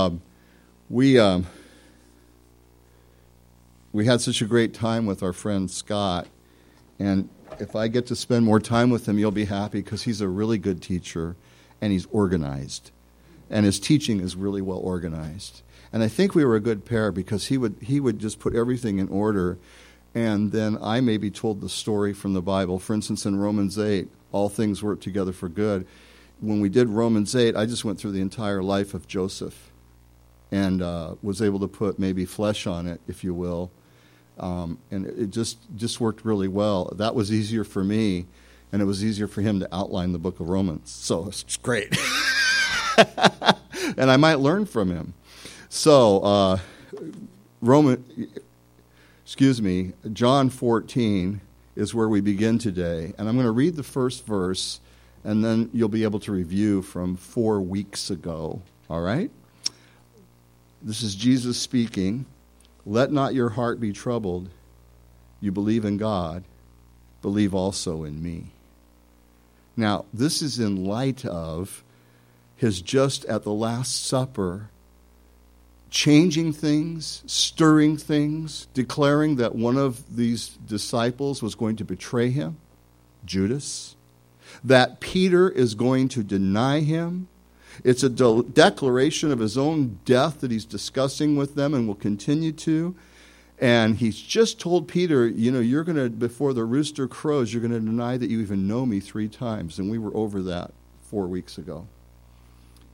um, we um, we had such a great time with our friend Scott, and if I get to spend more time with him, you'll be happy because he's a really good teacher, and he's organized, and his teaching is really well organized. And I think we were a good pair because he would he would just put everything in order, and then I maybe told the story from the Bible. For instance, in Romans eight, all things work together for good. When we did Romans eight, I just went through the entire life of Joseph, and uh, was able to put maybe flesh on it, if you will, um, and it just just worked really well. That was easier for me, and it was easier for him to outline the book of Romans. So it's great, and I might learn from him. So, uh, Roman, excuse me, John 14 is where we begin today. And I'm going to read the first verse, and then you'll be able to review from four weeks ago. All right? This is Jesus speaking. Let not your heart be troubled. You believe in God, believe also in me. Now, this is in light of his just at the Last Supper changing things, stirring things, declaring that one of these disciples was going to betray him, Judas, that Peter is going to deny him. It's a de- declaration of his own death that he's discussing with them and will continue to. And he's just told Peter, you know, you're going to, before the rooster crows, you're going to deny that you even know me three times. And we were over that four weeks ago.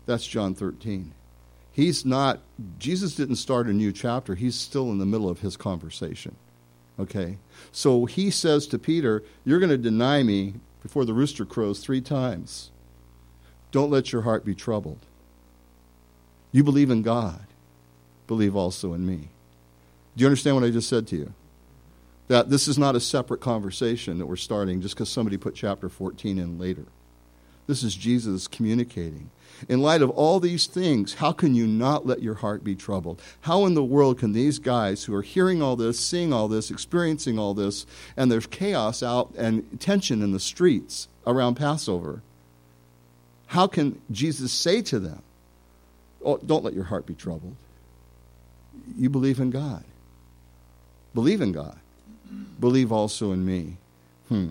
That's John 13 he's not, Jesus didn't start a new chapter. He's still in the middle of his conversation. Okay? So he says to Peter, You're going to deny me before the rooster crows three times. Don't let your heart be troubled. You believe in God, believe also in me. Do you understand what I just said to you? That this is not a separate conversation that we're starting just because somebody put chapter 14 in later. This is Jesus communicating. In light of all these things, how can you not let your heart be troubled? How in the world can these guys who are hearing all this, seeing all this, experiencing all this, and there's chaos out and tension in the streets around Passover, how can Jesus say to them, oh, Don't let your heart be troubled? You believe in God. Believe in God. Believe also in me. Hmm.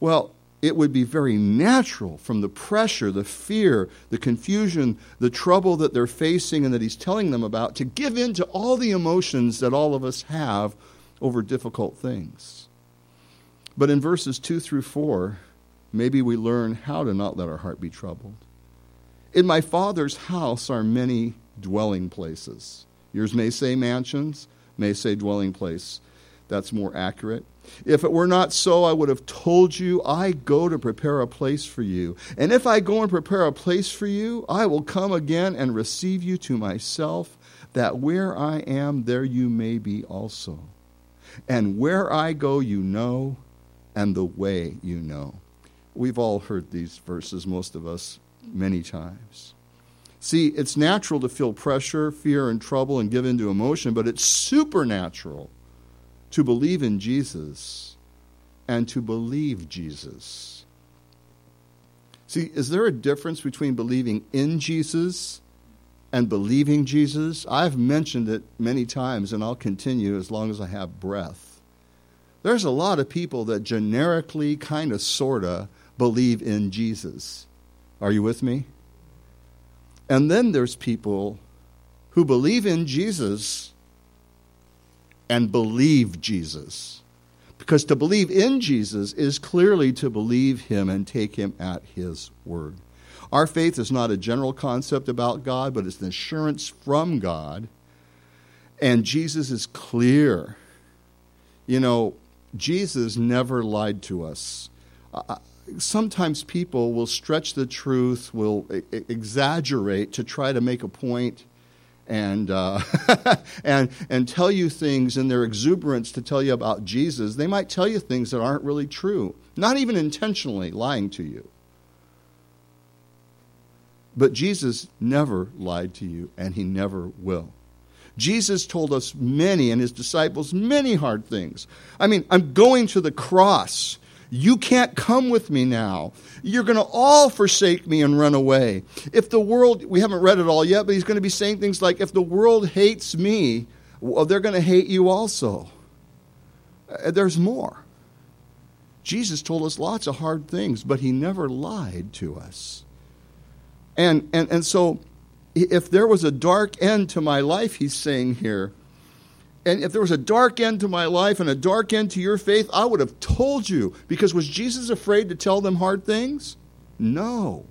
Well, it would be very natural from the pressure, the fear, the confusion, the trouble that they're facing and that he's telling them about to give in to all the emotions that all of us have over difficult things. But in verses 2 through 4, maybe we learn how to not let our heart be troubled. In my Father's house are many dwelling places. Yours may say mansions, may say dwelling place. That's more accurate. If it were not so, I would have told you, I go to prepare a place for you. And if I go and prepare a place for you, I will come again and receive you to myself, that where I am, there you may be also. And where I go, you know, and the way you know. We've all heard these verses, most of us, many times. See, it's natural to feel pressure, fear, and trouble and give in to emotion, but it's supernatural to believe in Jesus and to believe Jesus. See, is there a difference between believing in Jesus and believing Jesus? I've mentioned it many times, and I'll continue as long as I have breath. There's a lot of people that generically, kind of, sort of, believe in Jesus. Are you with me? And then there's people who believe in Jesus and believe Jesus. Because to believe in Jesus is clearly to believe him and take him at his word. Our faith is not a general concept about God, but it's an assurance from God. And Jesus is clear. You know, Jesus never lied to us. Uh, sometimes people will stretch the truth, will exaggerate to try to make a point and, uh, and, and tell you things in their exuberance to tell you about Jesus, they might tell you things that aren't really true, not even intentionally lying to you. But Jesus never lied to you, and he never will. Jesus told us many, and his disciples, many hard things. I mean, I'm going to the cross. You can't come with me now. You're going to all forsake me and run away. If the world, we haven't read it all yet, but he's going to be saying things like, if the world hates me, well, they're going to hate you also. Uh, there's more. Jesus told us lots of hard things, but he never lied to us. And, and, and so, if there was a dark end to my life, he's saying here, and if there was a dark end to my life and a dark end to your faith, I would have told you. Because was Jesus afraid to tell them hard things? No.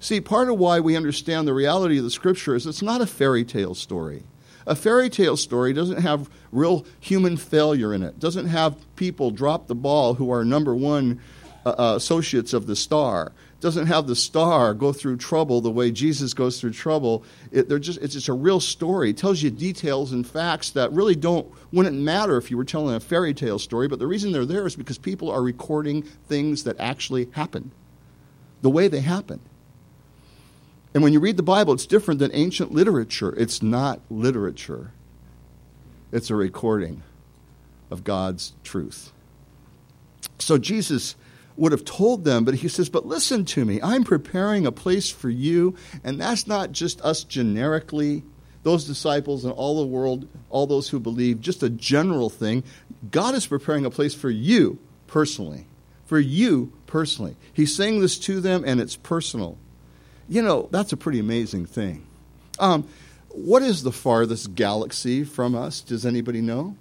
See, part of why we understand the reality of the scripture is it's not a fairy tale story. A fairy tale story doesn't have real human failure in it, doesn't have people drop the ball who are number one uh, uh, associates of the star doesn't have the star go through trouble the way Jesus goes through trouble. It, they're just, it's just a real story. It tells you details and facts that really don't wouldn't matter if you were telling a fairy tale story. But the reason they're there is because people are recording things that actually happened, the way they happened. And when you read the Bible, it's different than ancient literature. It's not literature. It's a recording of God's truth. So Jesus would have told them, but he says, But listen to me, I'm preparing a place for you, and that's not just us generically, those disciples and all the world, all those who believe, just a general thing. God is preparing a place for you personally. For you personally. He's saying this to them, and it's personal. You know, that's a pretty amazing thing. Um, what is the farthest galaxy from us? Does anybody know?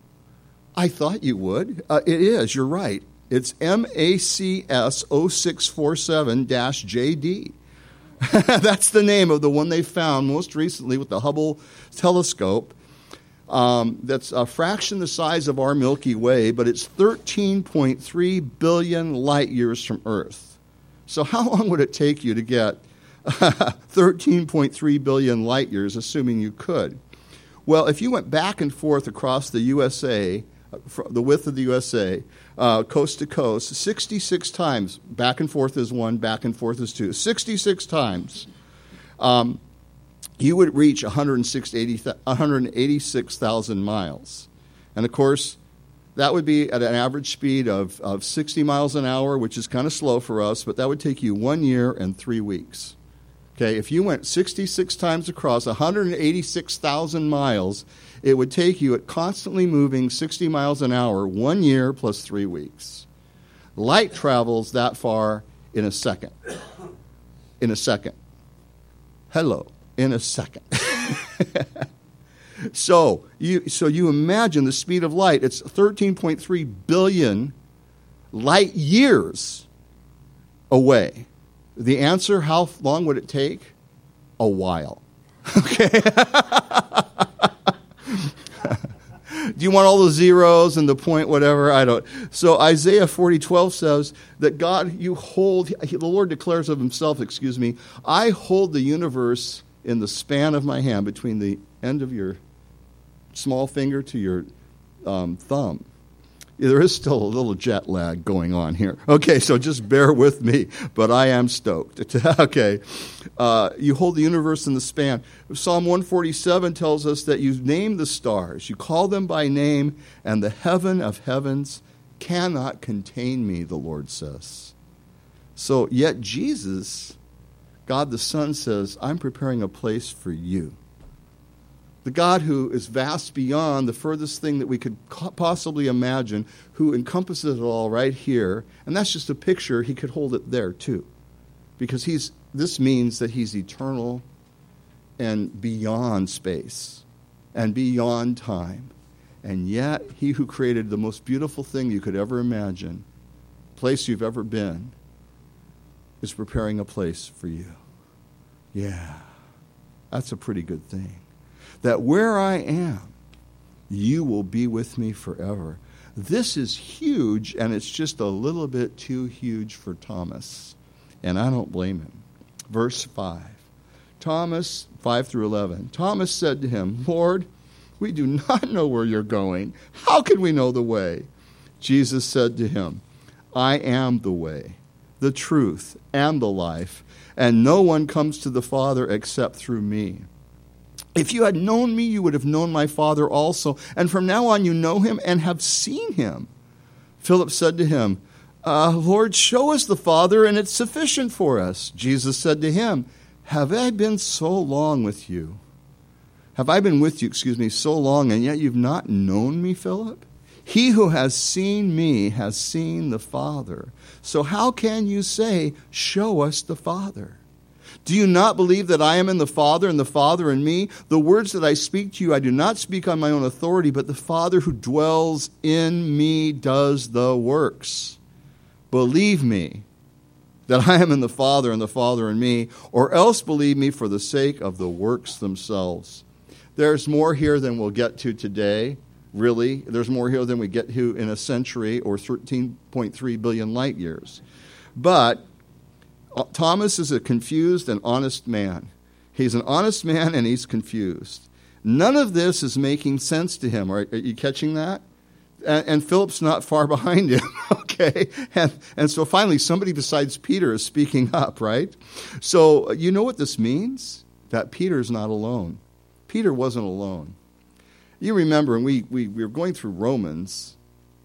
I thought you would. Uh, it is, you're right. It's MACS 0647 JD. That's the name of the one they found most recently with the Hubble telescope. Um, that's a fraction the size of our Milky Way, but it's 13.3 billion light years from Earth. So, how long would it take you to get 13.3 billion light years, assuming you could? Well, if you went back and forth across the USA, the width of the USA, uh, coast to coast 66 times. Back and forth is one, back and forth is two. 66 times. Um, you would reach 186,000 miles. And of course, that would be at an average speed of, of 60 miles an hour, which is kind of slow for us, but that would take you one year and three weeks. Okay, if you went 66 times across 186,000 miles, it would take you at constantly moving 60 miles an hour one year plus three weeks. Light travels that far in a second. In a second. Hello, in a second. so you so you imagine the speed of light. It's 13.3 billion light years away. The answer, how long would it take? A while. Okay. Do you want all the zeros and the point, whatever? I don't. So Isaiah 40, 12 says that God, you hold, the Lord declares of himself, excuse me, I hold the universe in the span of my hand between the end of your small finger to your um, thumb there is still a little jet lag going on here. Okay, so just bear with me, but I am stoked. okay, uh, you hold the universe in the span. Psalm 147 tells us that you name the stars, you call them by name, and the heaven of heavens cannot contain me, the Lord says. So, yet Jesus, God the Son, says, I'm preparing a place for you the God who is vast beyond the furthest thing that we could possibly imagine, who encompasses it all right here. And that's just a picture. He could hold it there too. Because he's, this means that he's eternal and beyond space and beyond time. And yet, he who created the most beautiful thing you could ever imagine, place you've ever been, is preparing a place for you. Yeah, that's a pretty good thing that where I am, you will be with me forever. This is huge, and it's just a little bit too huge for Thomas. And I don't blame him. Verse 5. Thomas, 5 through 11. Thomas said to him, Lord, we do not know where you're going. How can we know the way? Jesus said to him, I am the way, the truth, and the life, and no one comes to the Father except through me. If you had known me, you would have known my Father also. And from now on, you know him and have seen him. Philip said to him, uh, Lord, show us the Father, and it's sufficient for us. Jesus said to him, Have I been so long with you? Have I been with you, excuse me, so long, and yet you've not known me, Philip? He who has seen me has seen the Father. So how can you say, Show us the Father? Do you not believe that I am in the Father and the Father in me? The words that I speak to you, I do not speak on my own authority, but the Father who dwells in me does the works. Believe me that I am in the Father and the Father in me, or else believe me for the sake of the works themselves. There's more here than we'll get to today, really. There's more here than we get to in a century or 13.3 billion light years. But Uh, Thomas is a confused and honest man. He's an honest man and he's confused. None of this is making sense to him. Are, are you catching that? And, and, Philip's not far behind him, okay? And, and so finally, somebody besides Peter is speaking up, right? So uh, you know what this means? That Peter's not alone. Peter wasn't alone. You remember, and we, we, we were going through Romans.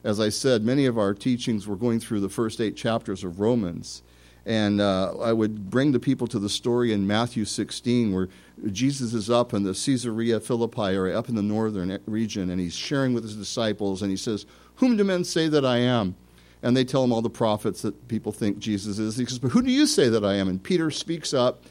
As I said, many of our teachings were going through the first eight chapters of Romans. And uh, I would bring the people to the story in Matthew 16 where Jesus is up in the Caesarea Philippi or up in the northern region and he's sharing with his disciples and he says, Whom do men say that I am? And they tell him all the prophets that people think Jesus is. He says, But who do you say that I am? And Peter speaks up.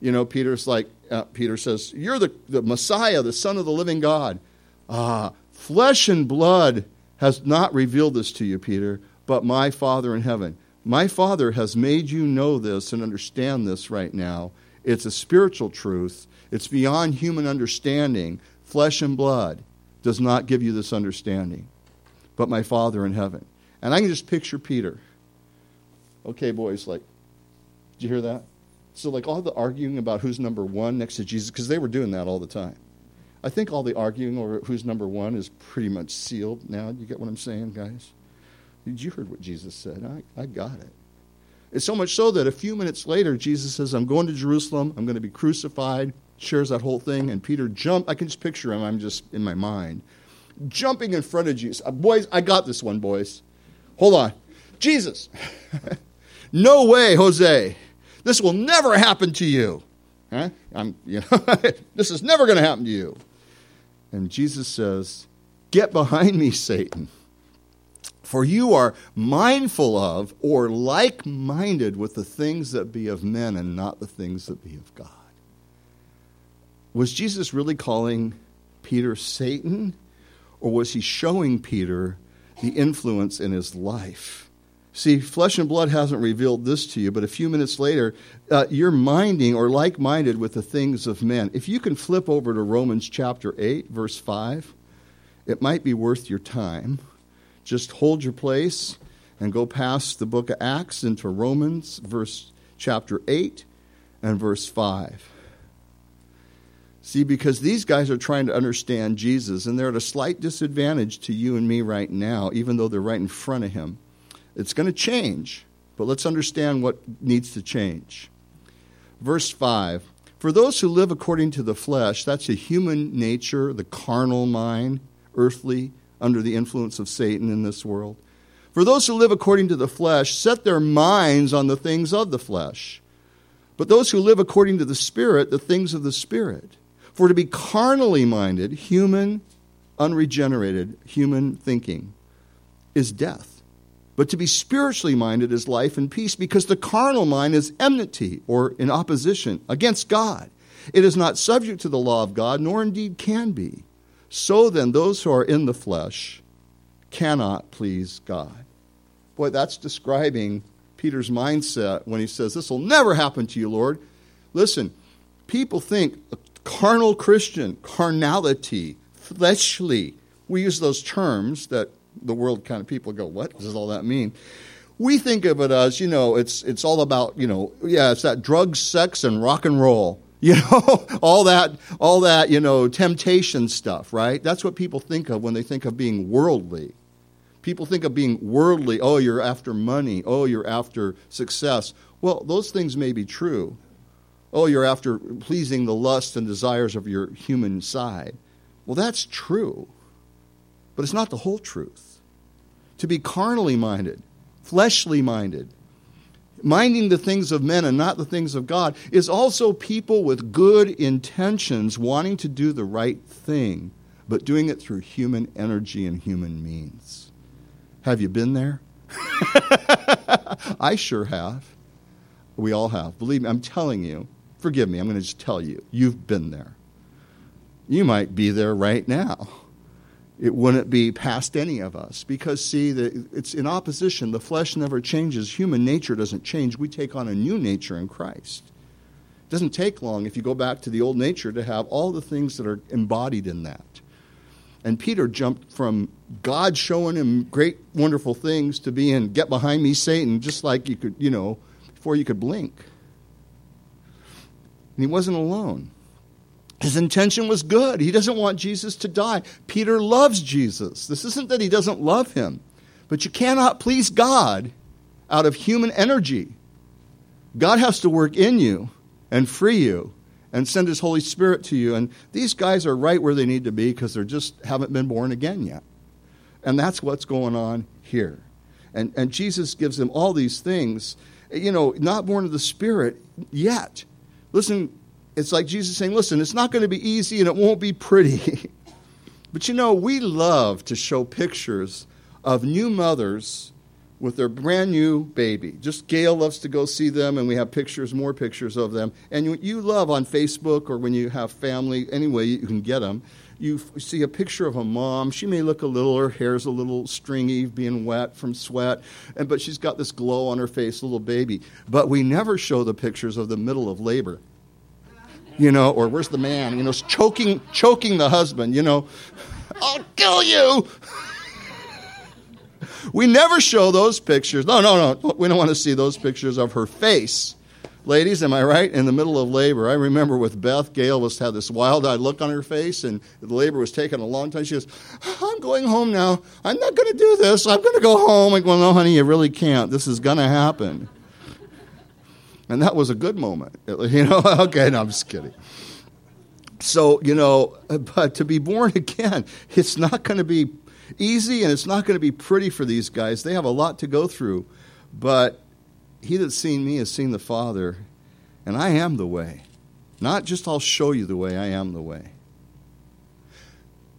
You know, Peter's like, uh, Peter says, You're the, the Messiah, the Son of the living God. Ah, flesh and blood has not revealed this to you, Peter, but my Father in heaven. My Father has made you know this and understand this right now. It's a spiritual truth, it's beyond human understanding. Flesh and blood does not give you this understanding, but my Father in heaven. And I can just picture Peter. Okay, boys, like, did you hear that? So, like, all the arguing about who's number one next to Jesus, because they were doing that all the time. I think all the arguing over who's number one is pretty much sealed now. You get what I'm saying, guys? You heard what Jesus said. I, I got it. It's so much so that a few minutes later, Jesus says, I'm going to Jerusalem. I'm going to be crucified. Shares that whole thing. And Peter jumped. I can just picture him. I'm just in my mind. Jumping in front of Jesus. Uh, boys, I got this one, boys. Hold on. Jesus. no way, Jose. This will never happen to you. Huh? I'm, you know, this is never going to happen to you. And Jesus says, Get behind me, Satan. For you are mindful of or like minded with the things that be of men and not the things that be of God. Was Jesus really calling Peter Satan? Or was he showing Peter the influence in his life? See, flesh and blood hasn't revealed this to you, but a few minutes later, uh, you're minding or like minded with the things of men. If you can flip over to Romans chapter 8, verse 5, it might be worth your time just hold your place and go past the book of Acts into Romans, verse chapter 8 and verse 5. See, because these guys are trying to understand Jesus, and they're at a slight disadvantage to you and me right now, even though they're right in front of him. It's going to change, but let's understand what needs to change. Verse 5 For those who live according to the flesh, that's a human nature, the carnal mind, earthly, under the influence of Satan in this world. For those who live according to the flesh set their minds on the things of the flesh, but those who live according to the Spirit, the things of the Spirit. For to be carnally minded, human, unregenerated, human thinking, is death. But to be spiritually minded is life and peace, because the carnal mind is enmity or in opposition against God. It is not subject to the law of God, nor indeed can be. So then, those who are in the flesh cannot please God. Boy, that's describing Peter's mindset when he says, This will never happen to you, Lord. Listen, people think carnal Christian, carnality, fleshly, we use those terms that the world kind of people go, What does all that mean? We think of it as, you know, it's, it's all about, you know, yeah, it's that drugs, sex, and rock and roll. You know, all that, all that, you know, temptation stuff, right? That's what people think of when they think of being worldly. People think of being worldly. Oh, you're after money. Oh, you're after success. Well, those things may be true. Oh, you're after pleasing the lusts and desires of your human side. Well, that's true. But it's not the whole truth. To be carnally minded, fleshly minded, minding the things of men and not the things of God, is also people with good intentions wanting to do the right thing, but doing it through human energy and human means. Have you been there? I sure have. We all have. Believe me, I'm telling you. Forgive me, I'm going to just tell you. You've been there. You might be there right now. It wouldn't be past any of us because, see, the, it's in opposition. The flesh never changes. Human nature doesn't change. We take on a new nature in Christ. It doesn't take long if you go back to the old nature to have all the things that are embodied in that. And Peter jumped from God showing him great, wonderful things to being, get behind me, Satan, just like you could, you know, before you could blink. And he wasn't alone. His intention was good. He doesn't want Jesus to die. Peter loves Jesus. This isn't that he doesn't love him, but you cannot please God out of human energy. God has to work in you and free you and send his Holy Spirit to you. And these guys are right where they need to be because they just haven't been born again yet. And that's what's going on here. And, and Jesus gives them all these things, you know, not born of the Spirit yet. Listen, it's like Jesus saying, listen, it's not going to be easy and it won't be pretty. but you know, we love to show pictures of new mothers with their brand new baby. Just Gail loves to go see them, and we have pictures, more pictures of them. And you, you love on Facebook or when you have family, anyway, you can get them. You see a picture of a mom. She may look a little, her hair's a little stringy, being wet from sweat, and, but she's got this glow on her face, little baby. But we never show the pictures of the middle of labor you know, or where's the man, you know, choking, choking the husband, you know, I'll kill you. we never show those pictures. No, no, no. We don't want to see those pictures of her face. Ladies, am I right? In the middle of labor, I remember with Beth, Gail was had this wild-eyed look on her face, and the labor was taking a long time. She goes, "I'm going home now. I'm not going to do this. I'm going to go home." I go, "No, honey, you really can't. This is going to happen." And that was a good moment. You know, okay, no, I'm just kidding. So, you know, but to be born again, it's not going to be easy and it's not going to be pretty for these guys. They have a lot to go through. But he that's seen me has seen the Father, and I am the way. Not just I'll show you the way, I am the way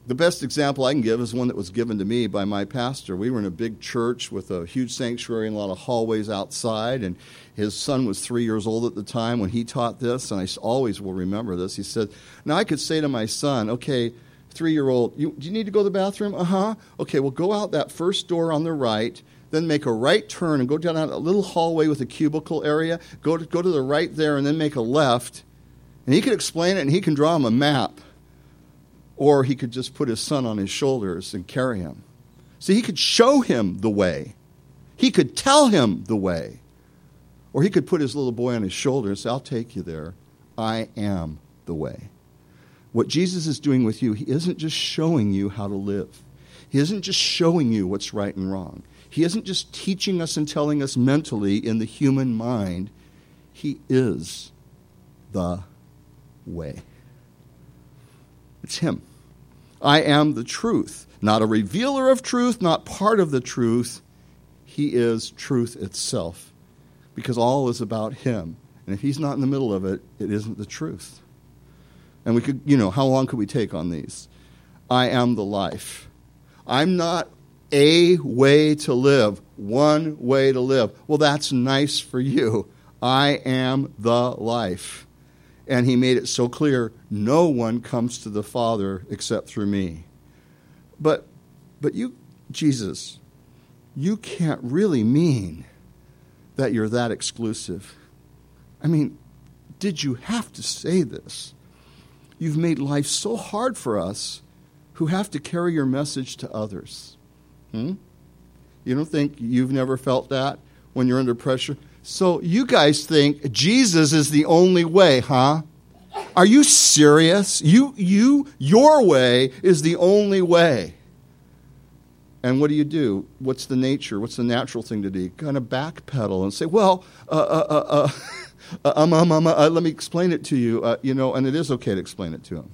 the best example I can give is one that was given to me by my pastor. We were in a big church with a huge sanctuary and a lot of hallways outside, and his son was three years old at the time when he taught this, and I always will remember this. He said, Now I could say to my son, okay, three year old, you, do you need to go to the bathroom? Uh huh. Okay, well, go out that first door on the right, then make a right turn and go down a little hallway with a cubicle area. Go to, go to the right there, and then make a left. And he could explain it, and he can draw him a map or he could just put his son on his shoulders and carry him. See, he could show him the way, he could tell him the way, or he could put his little boy on his shoulder and say, I'll take you there. I am the way. What Jesus is doing with you, he isn't just showing you how to live. He isn't just showing you what's right and wrong. He isn't just teaching us and telling us mentally in the human mind. He is the way. It's Him. I am the truth. Not a revealer of truth, not part of the truth. He is truth itself. Because all is about Him. And if He's not in the middle of it, it isn't the truth. And we could, you know, how long could we take on these? I am the life. I'm not a way to live, one way to live. Well, that's nice for you. I am the life. And he made it so clear no one comes to the Father except through me. But, but you, Jesus, you can't really mean that you're that exclusive. I mean, did you have to say this? You've made life so hard for us who have to carry your message to others. Hmm? You don't think you've never felt that when you're under pressure? So you guys think Jesus is the only way, huh? Are you serious? You you your way is the only way. And what do you do? What's the nature? What's the natural thing to do? Kind of backpedal and say, "Well, uh, uh, uh, um, um, um, let me explain it to you." you know, and it is okay to explain it to him.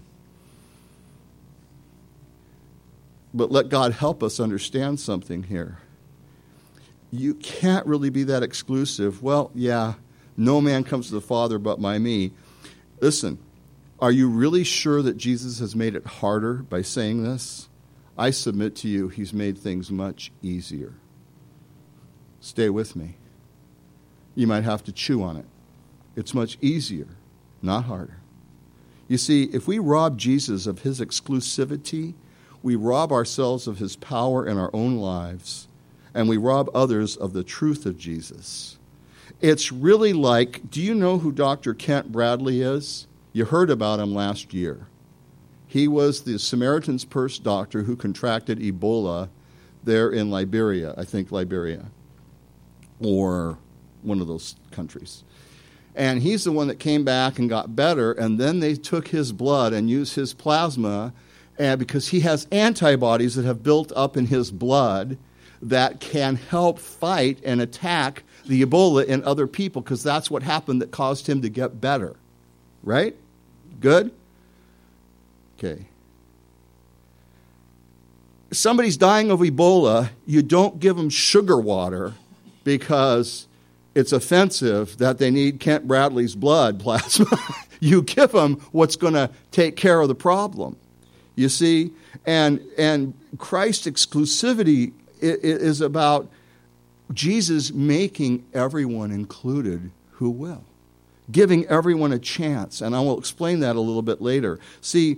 But let God help us understand something here you can't really be that exclusive. Well, yeah, no man comes to the Father but by me. Listen, are you really sure that Jesus has made it harder by saying this? I submit to you, he's made things much easier. Stay with me. You might have to chew on it. It's much easier, not harder. You see, if we rob Jesus of his exclusivity, we rob ourselves of his power in our own lives, and we rob others of the truth of Jesus. It's really like do you know who Dr. Kent Brantly is? You heard about him last year. He was the Samaritan's Purse doctor who contracted Ebola there in Liberia, I think Liberia, or one of those countries. And he's the one that came back and got better, and then they took his blood and used his plasma and because he has antibodies that have built up in his blood that can help fight and attack the Ebola in other people because that's what happened that caused him to get better. Right? Good? Okay. Somebody's dying of Ebola, you don't give them sugar water because it's offensive that they need Kent Brantly's blood plasma. you give them what's going to take care of the problem. You see? And, and Christ's exclusivity is about Jesus making everyone included who will, giving everyone a chance. And I will explain that a little bit later. See,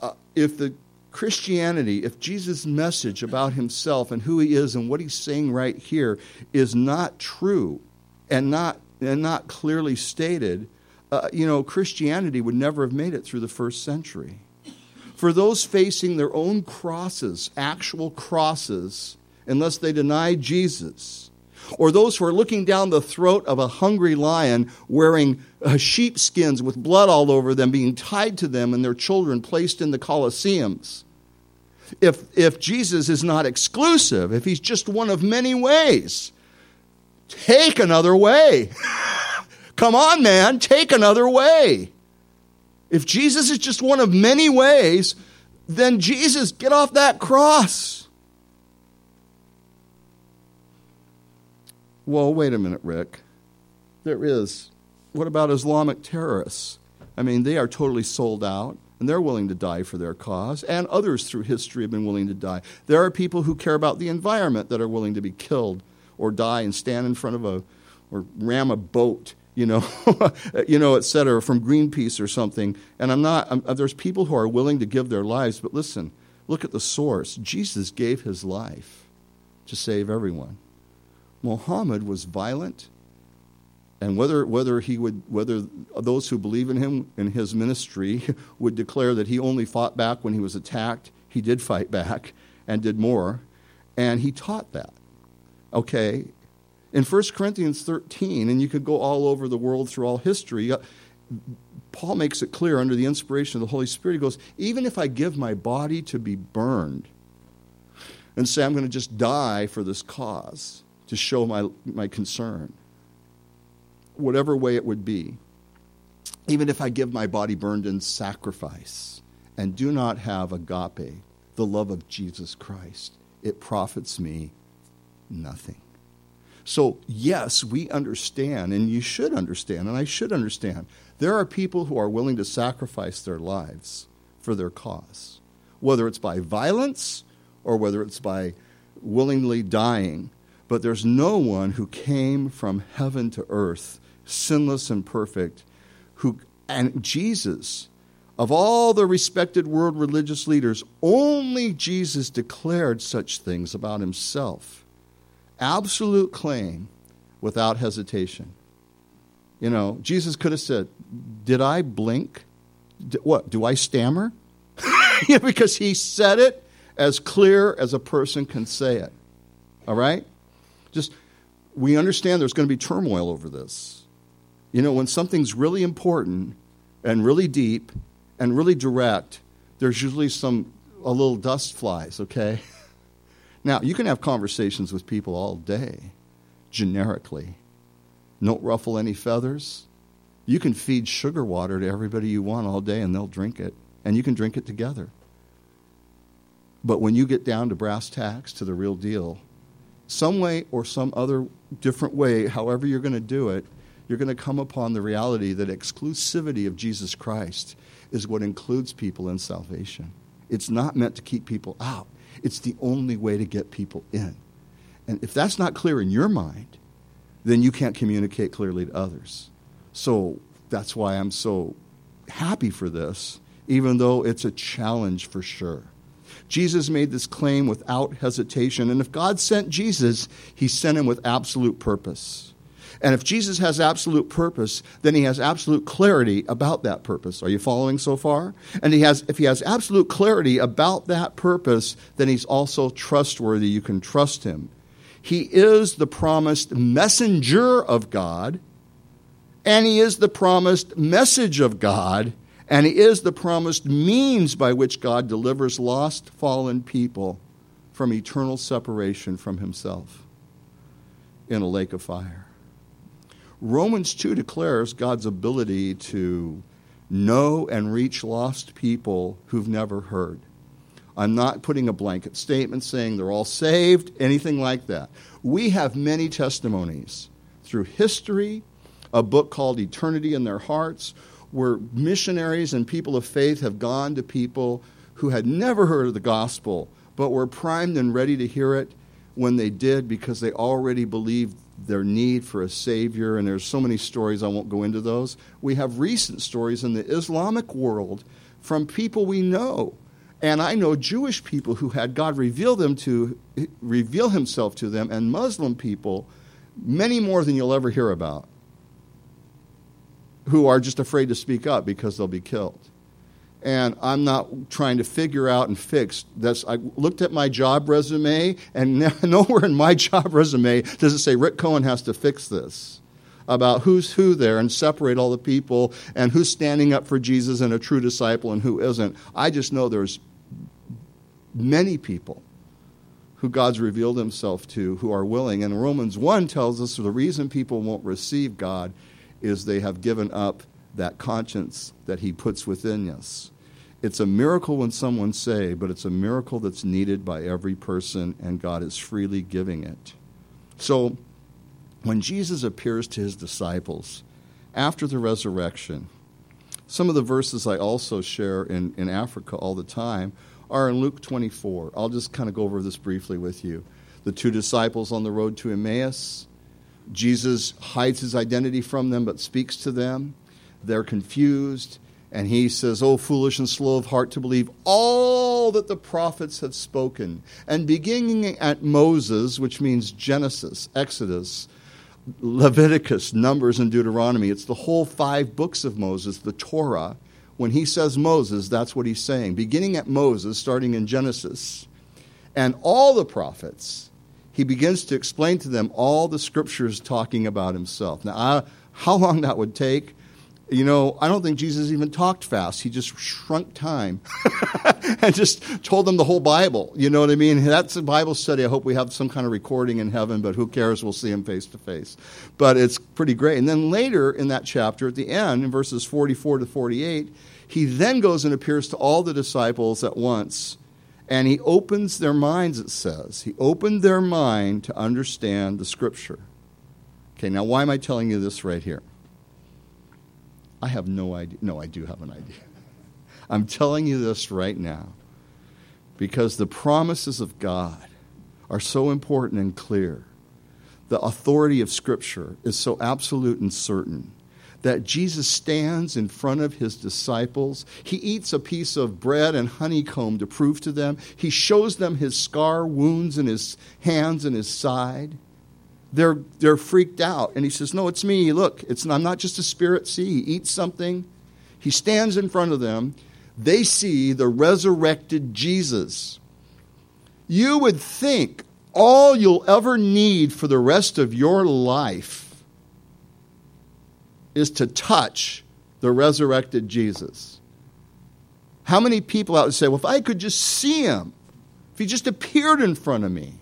uh, if the Christianity, if Jesus' message about himself and who he is and what he's saying right here is not true and not, and not clearly stated, uh, you know, Christianity would never have made it through the first century for those facing their own crosses, actual crosses, unless they deny Jesus, or those who are looking down the throat of a hungry lion wearing uh, sheepskins with blood all over them being tied to them and their children placed in the Colosseums. If, if Jesus is not exclusive, if he's just one of many ways, take another way. Come on, man, take another way. If Jesus is just one of many ways, then Jesus, get off that cross. Well, wait a minute, Rick. There is. What about Islamic terrorists? I mean, they are totally sold out and they're willing to die for their cause, and others through history have been willing to die. There are people who care about the environment that are willing to be killed or die and stand in front of a or ram a boat you know, you know, et cetera, from Greenpeace or something. And I'm not, I'm, uh, there's people who are willing to give their lives, but listen, look at the source. Jesus gave his life to save everyone. Muhammad was violent, and whether, whether, he would, whether those who believe in him in his ministry would declare that he only fought back when he was attacked, he did fight back and did more, and he taught that. Okay, in 1 Corinthians 13, and you could go all over the world through all history, uh, Paul makes it clear under the inspiration of the Holy Spirit. He goes, Even if I give my body to be burned and say, I'm going to just die for this cause to show my, my concern, whatever way it would be, even if I give my body burned in sacrifice and do not have agape, the love of Jesus Christ, it profits me nothing. So, yes, we understand, and you should understand, and I should understand. There are people who are willing to sacrifice their lives for their cause, whether it's by violence or whether it's by willingly dying. But there's no one who came from heaven to earth, sinless and perfect, who, and Jesus, of all the respected world religious leaders, only Jesus declared such things about himself absolute claim without hesitation. You know, Jesus could have said, Did I blink? what? Do I stammer? because he said it as clear as a person can say it. All right? Just, we understand there's going to be turmoil over this. You know, when something's really important and really deep and really direct, there's usually some, a little dust flies, okay? Now, you can have conversations with people all day, generically. Don't ruffle any feathers. You can feed sugar water to everybody you want all day and they'll drink it, and you can drink it together. But when you get down to brass tacks, to the real deal, some way or some other different way, however you're going to do it, you're going to come upon the reality that exclusivity of Jesus Christ is what includes people in salvation. It's not meant to keep people out, it's the only way to get people in. And if that's not clear in your mind, then you can't communicate clearly to others. So that's why I'm so happy for this, even though it's a challenge for sure. Jesus made this claim without hesitation. And if God sent Jesus, he sent him with absolute purpose. And if Jesus has absolute purpose, then he has absolute clarity about that purpose. Are you following so far? And he has if he has absolute clarity about that purpose, then he's also trustworthy. You can trust him. He is the promised messenger of God, and he is the promised message of God, and he is the promised means by which God delivers lost, fallen people from eternal separation from himself in a lake of fire. Romans 2 declares God's ability to know and reach lost people who've never heard. I'm not putting a blanket statement saying they're all saved, anything like that. We have many testimonies through history, a book called Eternity in Their Hearts, where missionaries and people of faith have gone to people who had never heard of the gospel, but were primed and ready to hear it when they did because they already believed their need for a savior. And there's so many stories, I won't go into those. We have recent stories in the Islamic world from people we know and I know Jewish people who had God reveal them to reveal himself to them and Muslim people many more than you'll ever hear about who are just afraid to speak up because they'll be killed. And I'm not trying to figure out and fix this. I looked at my job resume, and nowhere in my job resume does it say Rick Cohen has to fix this about who's who there and separate all the people and who's standing up for Jesus and a true disciple and who isn't. I just know there's many people who God's revealed himself to who are willing. And Romans 1 tells us the reason people won't receive God is they have given up that conscience that he puts within us. It's a miracle when someone's saved, but it's a miracle that's needed by every person, and God is freely giving it. So, when Jesus appears to his disciples after the resurrection, some of the verses I also share in, in Africa all the time are in Luke 24. I'll just kind of go over this briefly with you. The two disciples on the road to Emmaus, Jesus hides his identity from them but speaks to them. They're confused, and he says, Oh, foolish and slow of heart to believe all that the prophets have spoken. And beginning at Moses, which means Genesis, Exodus, Leviticus, Numbers, and Deuteronomy, it's the whole five books of Moses, the Torah when he says Moses, that's what he's saying. Beginning at Moses, starting in Genesis, and all the prophets, he begins to explain to them all the scriptures talking about himself. Now, I, how long that would take, you know, I don't think Jesus even talked fast. He just shrunk time and just told them the whole Bible. You know what I mean? That's a Bible study. I hope we have some kind of recording in heaven, but who cares? We'll see him face to face. But it's pretty great. And then later in that chapter, at the end, in verses 44 to 48, he then goes and appears to all the disciples at once. And he opens their minds, it says. He opened their mind to understand the scripture. Okay, now why am I telling you this right here? I have no idea. No, I do have an idea. I'm telling you this right now because the promises of God are so important and clear. The authority of Scripture is so absolute and certain that Jesus stands in front of his disciples. He eats a piece of bread and honeycomb to prove to them. He shows them his scar wounds in his hands and his side they're, they're freaked out. And he says, No, it's me. Look, it's, I'm not just a spirit. See, he eats something. He stands in front of them. They see the resurrected Jesus. You would think all you'll ever need for the rest of your life is to touch the resurrected Jesus. How many people out would say, Well, if I could just see him, if he just appeared in front of me,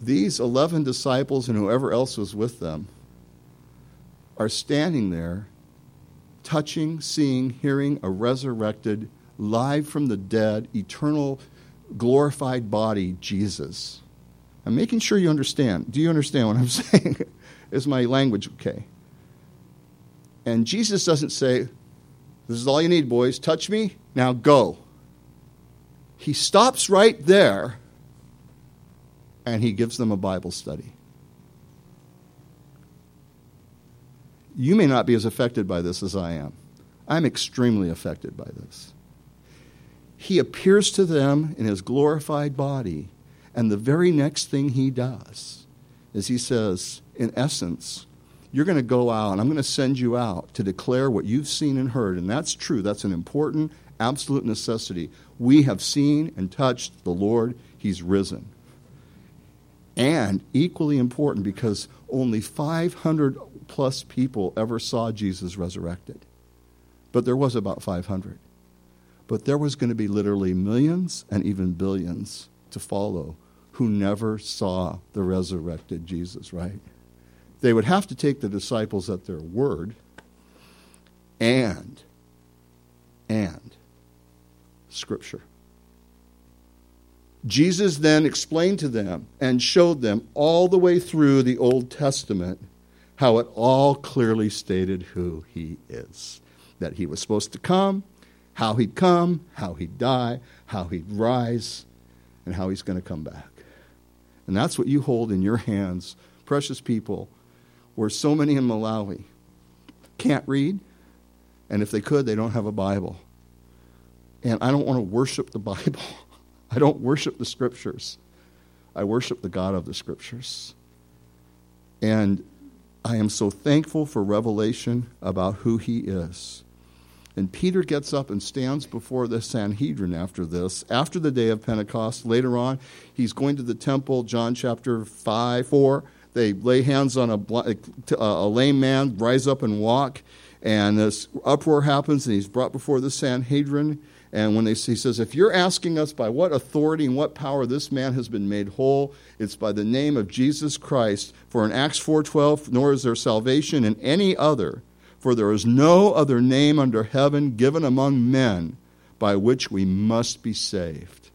these 11 disciples and whoever else was with them are standing there, touching, seeing, hearing a resurrected, live from the dead, eternal glorified body, Jesus. I'm making sure you understand. Do you understand what I'm saying? is my language okay? And Jesus doesn't say, This is all you need, boys. Touch me, now go. He stops right there and he gives them a Bible study. You may not be as affected by this as I am. I'm extremely affected by this. He appears to them in his glorified body, and the very next thing he does is he says, in essence, you're going to go out and I'm going to send you out to declare what you've seen and heard. And that's true. That's an important, absolute necessity. We have seen and touched the Lord. He's risen. And equally important because only 500 plus people ever saw Jesus resurrected. But there was about 500. But there was going to be literally millions and even billions to follow who never saw the resurrected Jesus, right? They would have to take the disciples at their word and, and Scripture. Jesus then explained to them and showed them all the way through the Old Testament how it all clearly stated who he is. That he was supposed to come, how he'd come, how he'd die, how he'd rise, and how he's going to come back. And that's what you hold in your hands, precious people, where so many in Malawi can't read, and if they could, they don't have a Bible. And I don't want to worship the Bible. I don't worship the scriptures. I worship the God of the scriptures. And I am so thankful for revelation about who he is. And Peter gets up and stands before the Sanhedrin after this, after the day of Pentecost. Later on, he's going to the temple, John chapter 5, 4. They lay hands on a, a lame man, rise up and walk. And this uproar happens, and he's brought before the Sanhedrin. And when they, he says, If you're asking us by what authority and what power this man has been made whole, it's by the name of Jesus Christ. For in Acts 4.12, nor is there salvation in any other, for there is no other name under heaven given among men by which we must be saved.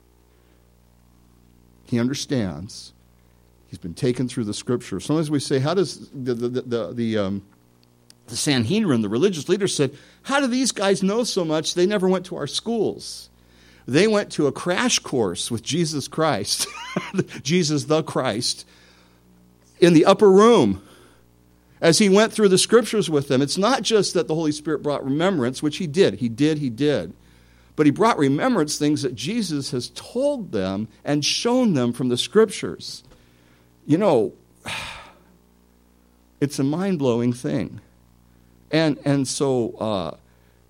He understands. He's been taken through the scripture. Sometimes we say, How does the, the, the, the, um, the Sanhedrin, the religious leaders, said, How do these guys know so much? They never went to our schools. They went to a crash course with Jesus Christ, Jesus the Christ, in the upper room as he went through the scriptures with them. It's not just that the Holy Spirit brought remembrance, which he did, he did, he did. But he brought remembrance things that Jesus has told them and shown them from the scriptures. You know, it's a mind blowing thing. And, and so, uh,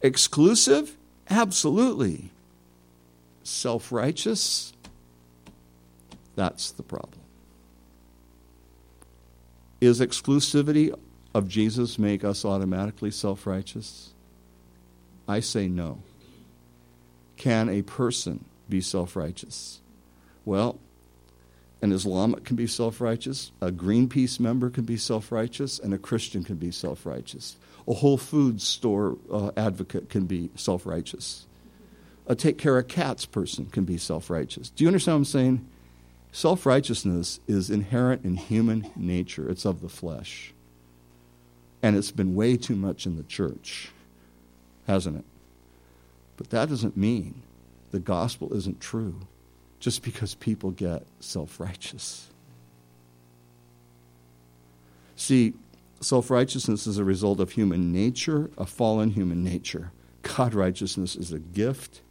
exclusive? Absolutely. Self righteous? That's the problem. Is exclusivity of Jesus make us automatically self righteous? I say no. Can a person be self righteous? Well, an Islamic can be self righteous, a Greenpeace member can be self righteous, and a Christian can be self righteous. A Whole Foods store uh, advocate can be self righteous. A take care of cats person can be self righteous. Do you understand what I'm saying? Self righteousness is inherent in human nature, it's of the flesh. And it's been way too much in the church, hasn't it? But that doesn't mean the gospel isn't true just because people get self righteous. See, Self righteousness is a result of human nature, a fallen human nature. God righteousness is a gift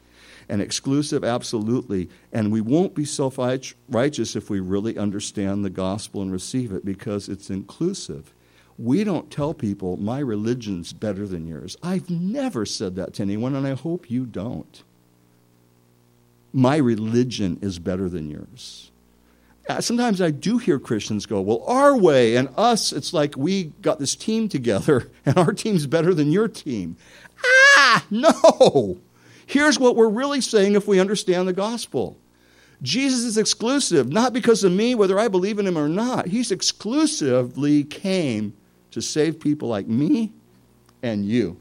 and exclusive, absolutely. And we won't be self righteous if we really understand the gospel and receive it because it's inclusive. We don't tell people, my religion's better than yours. I've never said that to anyone, and I hope you don't. My religion is better than yours. Uh, sometimes I do hear Christians go, Well, our way and us, it's like we got this team together and our team's better than your team. Ah, no. Here's what we're really saying if we understand the gospel Jesus is exclusive, not because of me, whether I believe in him or not. He's exclusively came to save people like me and you.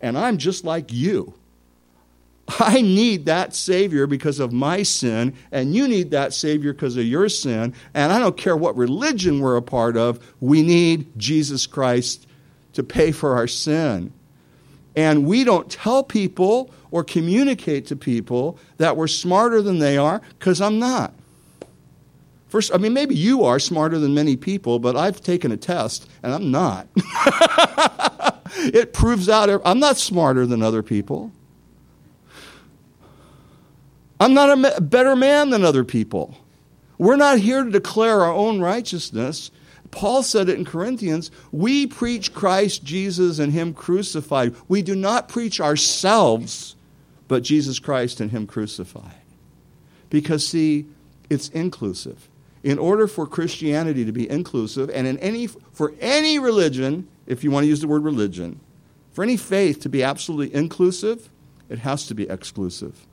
And I'm just like you. I need that Savior because of my sin, and you need that Savior because of your sin. And I don't care what religion we're a part of, we need Jesus Christ to pay for our sin. And we don't tell people or communicate to people that we're smarter than they are because I'm not. First, I mean, maybe you are smarter than many people, but I've taken a test and I'm not. it proves out I'm not smarter than other people. I'm not a better man than other people. We're not here to declare our own righteousness. Paul said it in Corinthians we preach Christ Jesus and Him crucified. We do not preach ourselves, but Jesus Christ and Him crucified. Because, see, it's inclusive. In order for Christianity to be inclusive, and in any, for any religion, if you want to use the word religion, for any faith to be absolutely inclusive, it has to be exclusive.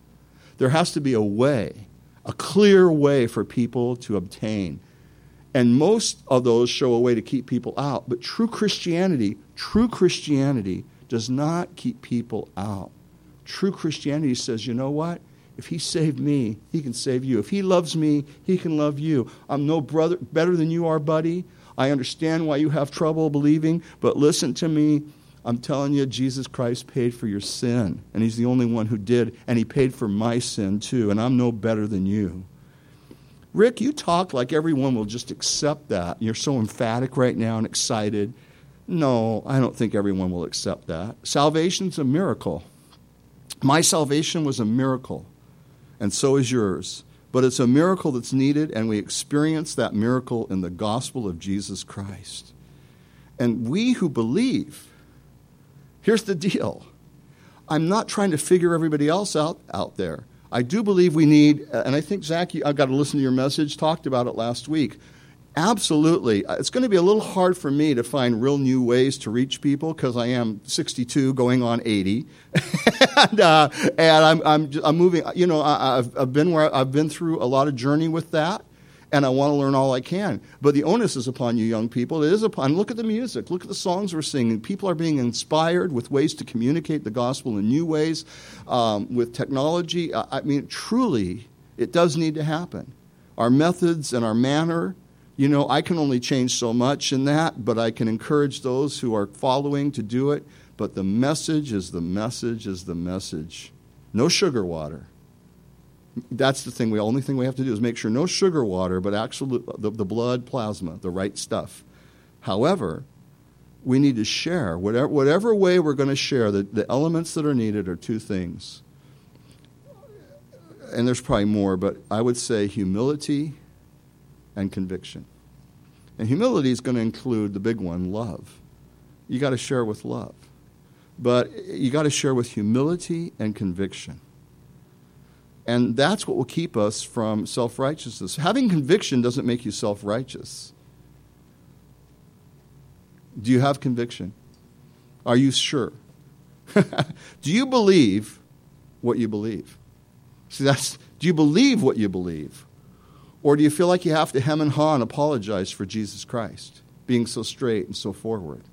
There has to be a way, a clear way for people to obtain and most of those show a way to keep people out. But true Christianity, true Christianity does not keep people out. True Christianity says, you know what? If he saved me, he can save you. If he loves me, he can love you. I'm no brother better than you are, buddy. I understand why you have trouble believing, but listen to me. I'm telling you, Jesus Christ paid for your sin, and he's the only one who did, and he paid for my sin too, and I'm no better than you. Rick, you talk like everyone will just accept that. You're so emphatic right now and excited. No, I don't think everyone will accept that. Salvation's a miracle. My salvation was a miracle, and so is yours. But it's a miracle that's needed, and we experience that miracle in the gospel of Jesus Christ. And we who believe, here's the deal I'm not trying to figure everybody else out out there. I do believe we need, and I think, Zach, I've got to listen to your message, talked about it last week. Absolutely. It's going to be a little hard for me to find real new ways to reach people because I am 62 going on 80. and, uh, and I'm, I'm, I'm, moving, you know, I, have I've been where I've been through a lot of journey with that and I want to learn all I can. But the onus is upon you, young people. It is upon. Look at the music. Look at the songs we're singing. People are being inspired with ways to communicate the gospel in new ways, um, with technology. I mean, truly, it does need to happen. Our methods and our manner. You know, I can only change so much in that, but I can encourage those who are following to do it. But the message is the message is the message. No sugar water that's the thing. The only thing we have to do is make sure no sugar water, but actually the, the blood plasma, the right stuff. However, we need to share whatever, whatever way we're going to share. The, the elements that are needed are two things, and there's probably more, but I would say humility and conviction. And humility is going to include the big one, love. You got to share with love, but you got to share with humility and conviction. And that's what will keep us from self righteousness. Having conviction doesn't make you self righteous. Do you have conviction? Are you sure? do you believe what you believe? See, that's, do you believe what you believe? Or do you feel like you have to hem and haw and apologize for Jesus Christ being so straight and so forward?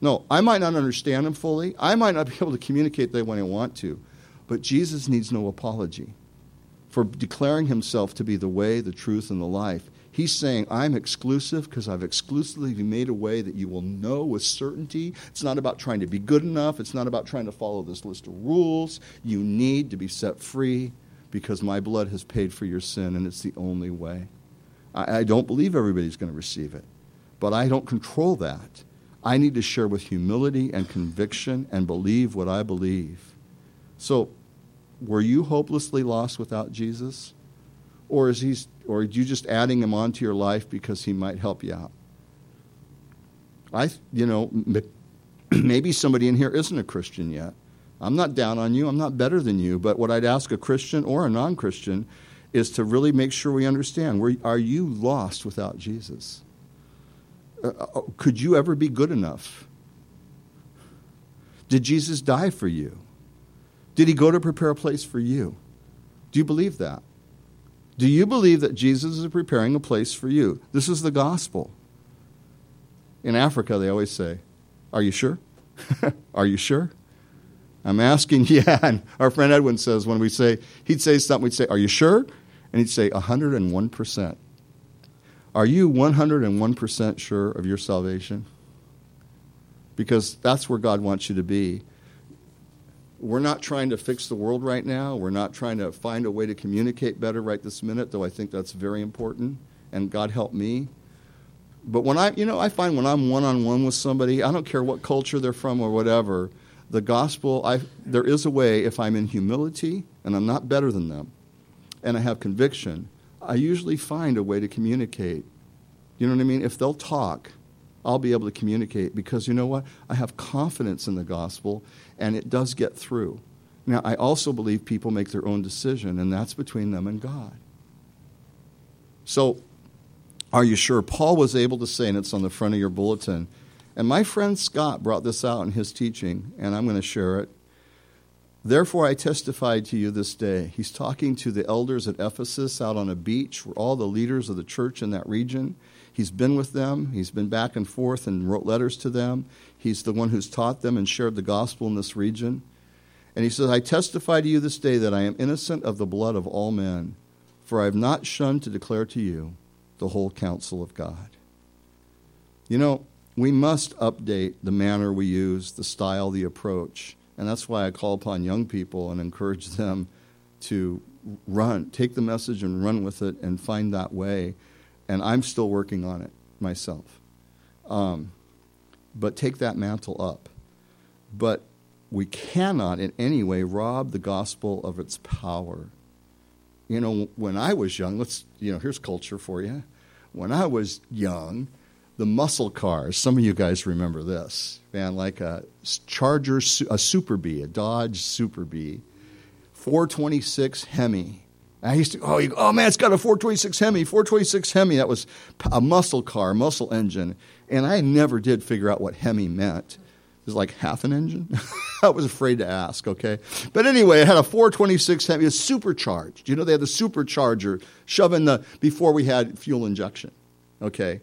No, I might not understand him fully. I might not be able to communicate that when I want to. But Jesus needs no apology for declaring himself to be the way, the truth, and the life. He's saying, I'm exclusive because I've exclusively made a way that you will know with certainty. It's not about trying to be good enough. It's not about trying to follow this list of rules. You need to be set free because my blood has paid for your sin, and it's the only way. I, I don't believe everybody's going to receive it, but I don't control that. I need to share with humility and conviction and believe what I believe. So were you hopelessly lost without Jesus? Or is he or are you just adding him onto your life because he might help you out? I you know maybe somebody in here isn't a Christian yet. I'm not down on you. I'm not better than you, but what I'd ask a Christian or a non-Christian is to really make sure we understand where are you lost without Jesus? Uh, uh could you ever be good enough? Did Jesus die for you? Did he go to prepare a place for you? Do you believe that? Do you believe that Jesus is preparing a place for you? This is the gospel. In Africa, they always say, Are you sure? Are you sure? I'm asking, yeah. And our friend Edwin says when we say, he'd say something, we'd say, Are you sure? And he'd say, 101%. Are you 101% sure of your salvation? Because that's where God wants you to be. We're not trying to fix the world right now. We're not trying to find a way to communicate better right this minute, though I think that's very important. And God help me. But when I, you know, I find when I'm one on one with somebody, I don't care what culture they're from or whatever, the gospel, I, there is a way if I'm in humility and I'm not better than them and I have conviction, I usually find a way to communicate. You know what I mean? If they'll talk, I'll be able to communicate because you know what? I have confidence in the gospel and it does get through. Now, I also believe people make their own decision, and that's between them and God. So, are you sure? Paul was able to say, and it's on the front of your bulletin, and my friend Scott brought this out in his teaching, and I'm going to share it. Therefore, I testify to you this day. He's talking to the elders at Ephesus out on a beach, where all the leaders of the church in that region. He's been with them, he's been back and forth and wrote letters to them. He's the one who's taught them and shared the gospel in this region. And he says, I testify to you this day that I am innocent of the blood of all men, for I have not shunned to declare to you the whole counsel of God. You know, we must update the manner we use, the style, the approach. And that's why I call upon young people and encourage them to run, take the message and run with it and find that way. And I'm still working on it myself. Um, but take that mantle up. But we cannot in any way rob the gospel of its power. You know, when I was young, let's, you know, here's culture for you. When I was young, the muscle cars. Some of you guys remember this, man, like a Charger, a Super Bee, a Dodge Super Bee, 426 Hemi. I used to, oh, you, oh man, it's got a 426 Hemi, 426 Hemi. That was a muscle car, muscle engine. And I never did figure out what Hemi meant. It was like half an engine. I was afraid to ask, okay? But anyway, it had a 426 Hemi, was supercharged. You know, they had the supercharger shoving the, before we had fuel injection, okay?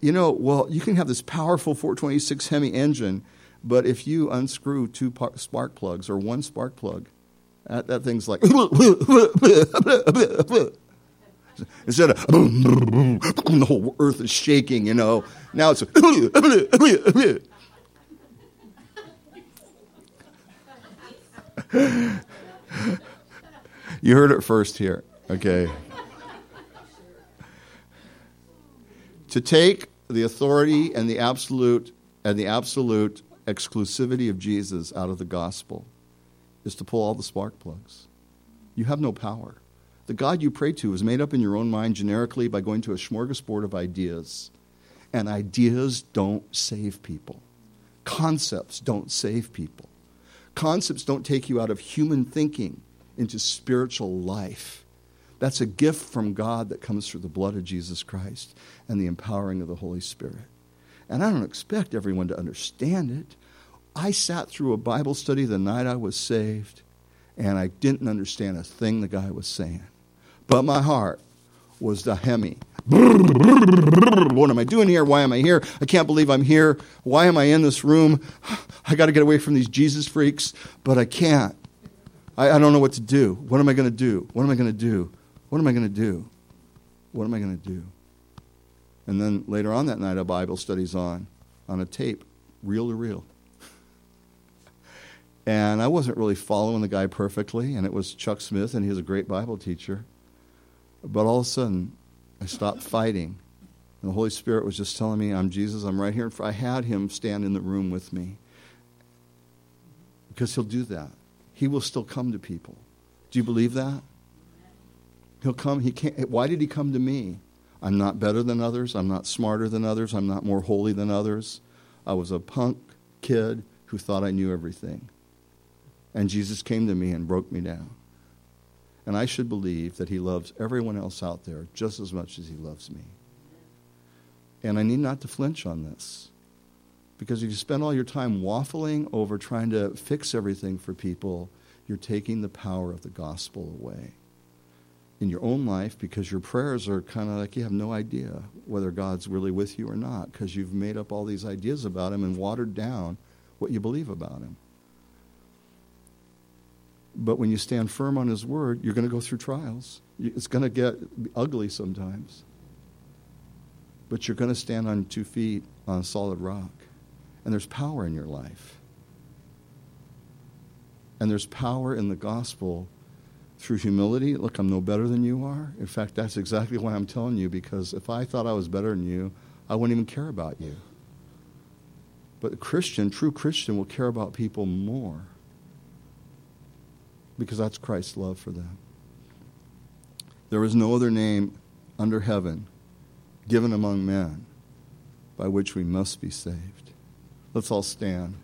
you know, well, you can have this powerful 426 Hemi engine, but if you unscrew two spark plugs or one spark plug, that, that thing's like instead of the whole earth is shaking, you know. Now it's you heard it first here, okay. to take the authority and the absolute and the absolute exclusivity of Jesus out of the gospel is to pull all the spark plugs. You have no power. The God you pray to is made up in your own mind generically by going to a smorgasbord of ideas. And ideas don't save people. Concepts don't save people. Concepts don't take you out of human thinking into spiritual life. That's a gift from God that comes through the blood of Jesus Christ and the empowering of the Holy Spirit. And I don't expect everyone to understand it. I sat through a Bible study the night I was saved, and I didn't understand a thing the guy was saying. But my heart was the Hemi. What am I doing here? Why am I here? I can't believe I'm here. Why am I in this room? I got to get away from these Jesus freaks, but I can't. I, I don't know what to do. What am I going to do? What am I going to do? What am I going to do? What am I going to do? And then later on that night, a Bible study's on, on a tape, reel to reel. And I wasn't really following the guy perfectly, and it was Chuck Smith, and he was a great Bible teacher. But all of a sudden, I stopped fighting. And the Holy Spirit was just telling me, I'm Jesus, I'm right here. I had him stand in the room with me. Because he'll do that. He will still come to people. Do you believe that? He'll come. He can't. Why did he come to me? I'm not better than others. I'm not smarter than others. I'm not more holy than others. I was a punk kid who thought I knew everything. And Jesus came to me and broke me down. And I should believe that he loves everyone else out there just as much as he loves me. And I need not to flinch on this. Because if you spend all your time waffling over trying to fix everything for people, you're taking the power of the gospel away in your own life because your prayers are kind of like you have no idea whether God's really with you or not because you've made up all these ideas about Him and watered down what you believe about Him. But when you stand firm on His Word, you're going to go through trials. It's going to get ugly sometimes. But you're going to stand on two feet on a solid rock. And there's power in your life. And there's power in the gospel through humility. Look, I'm no better than you are. In fact, that's exactly why I'm telling you, because if I thought I was better than you, I wouldn't even care about you. But a Christian, true Christian, will care about people more because that's Christ's love for them. There is no other name under heaven given among men by which we must be saved. Let's all stand.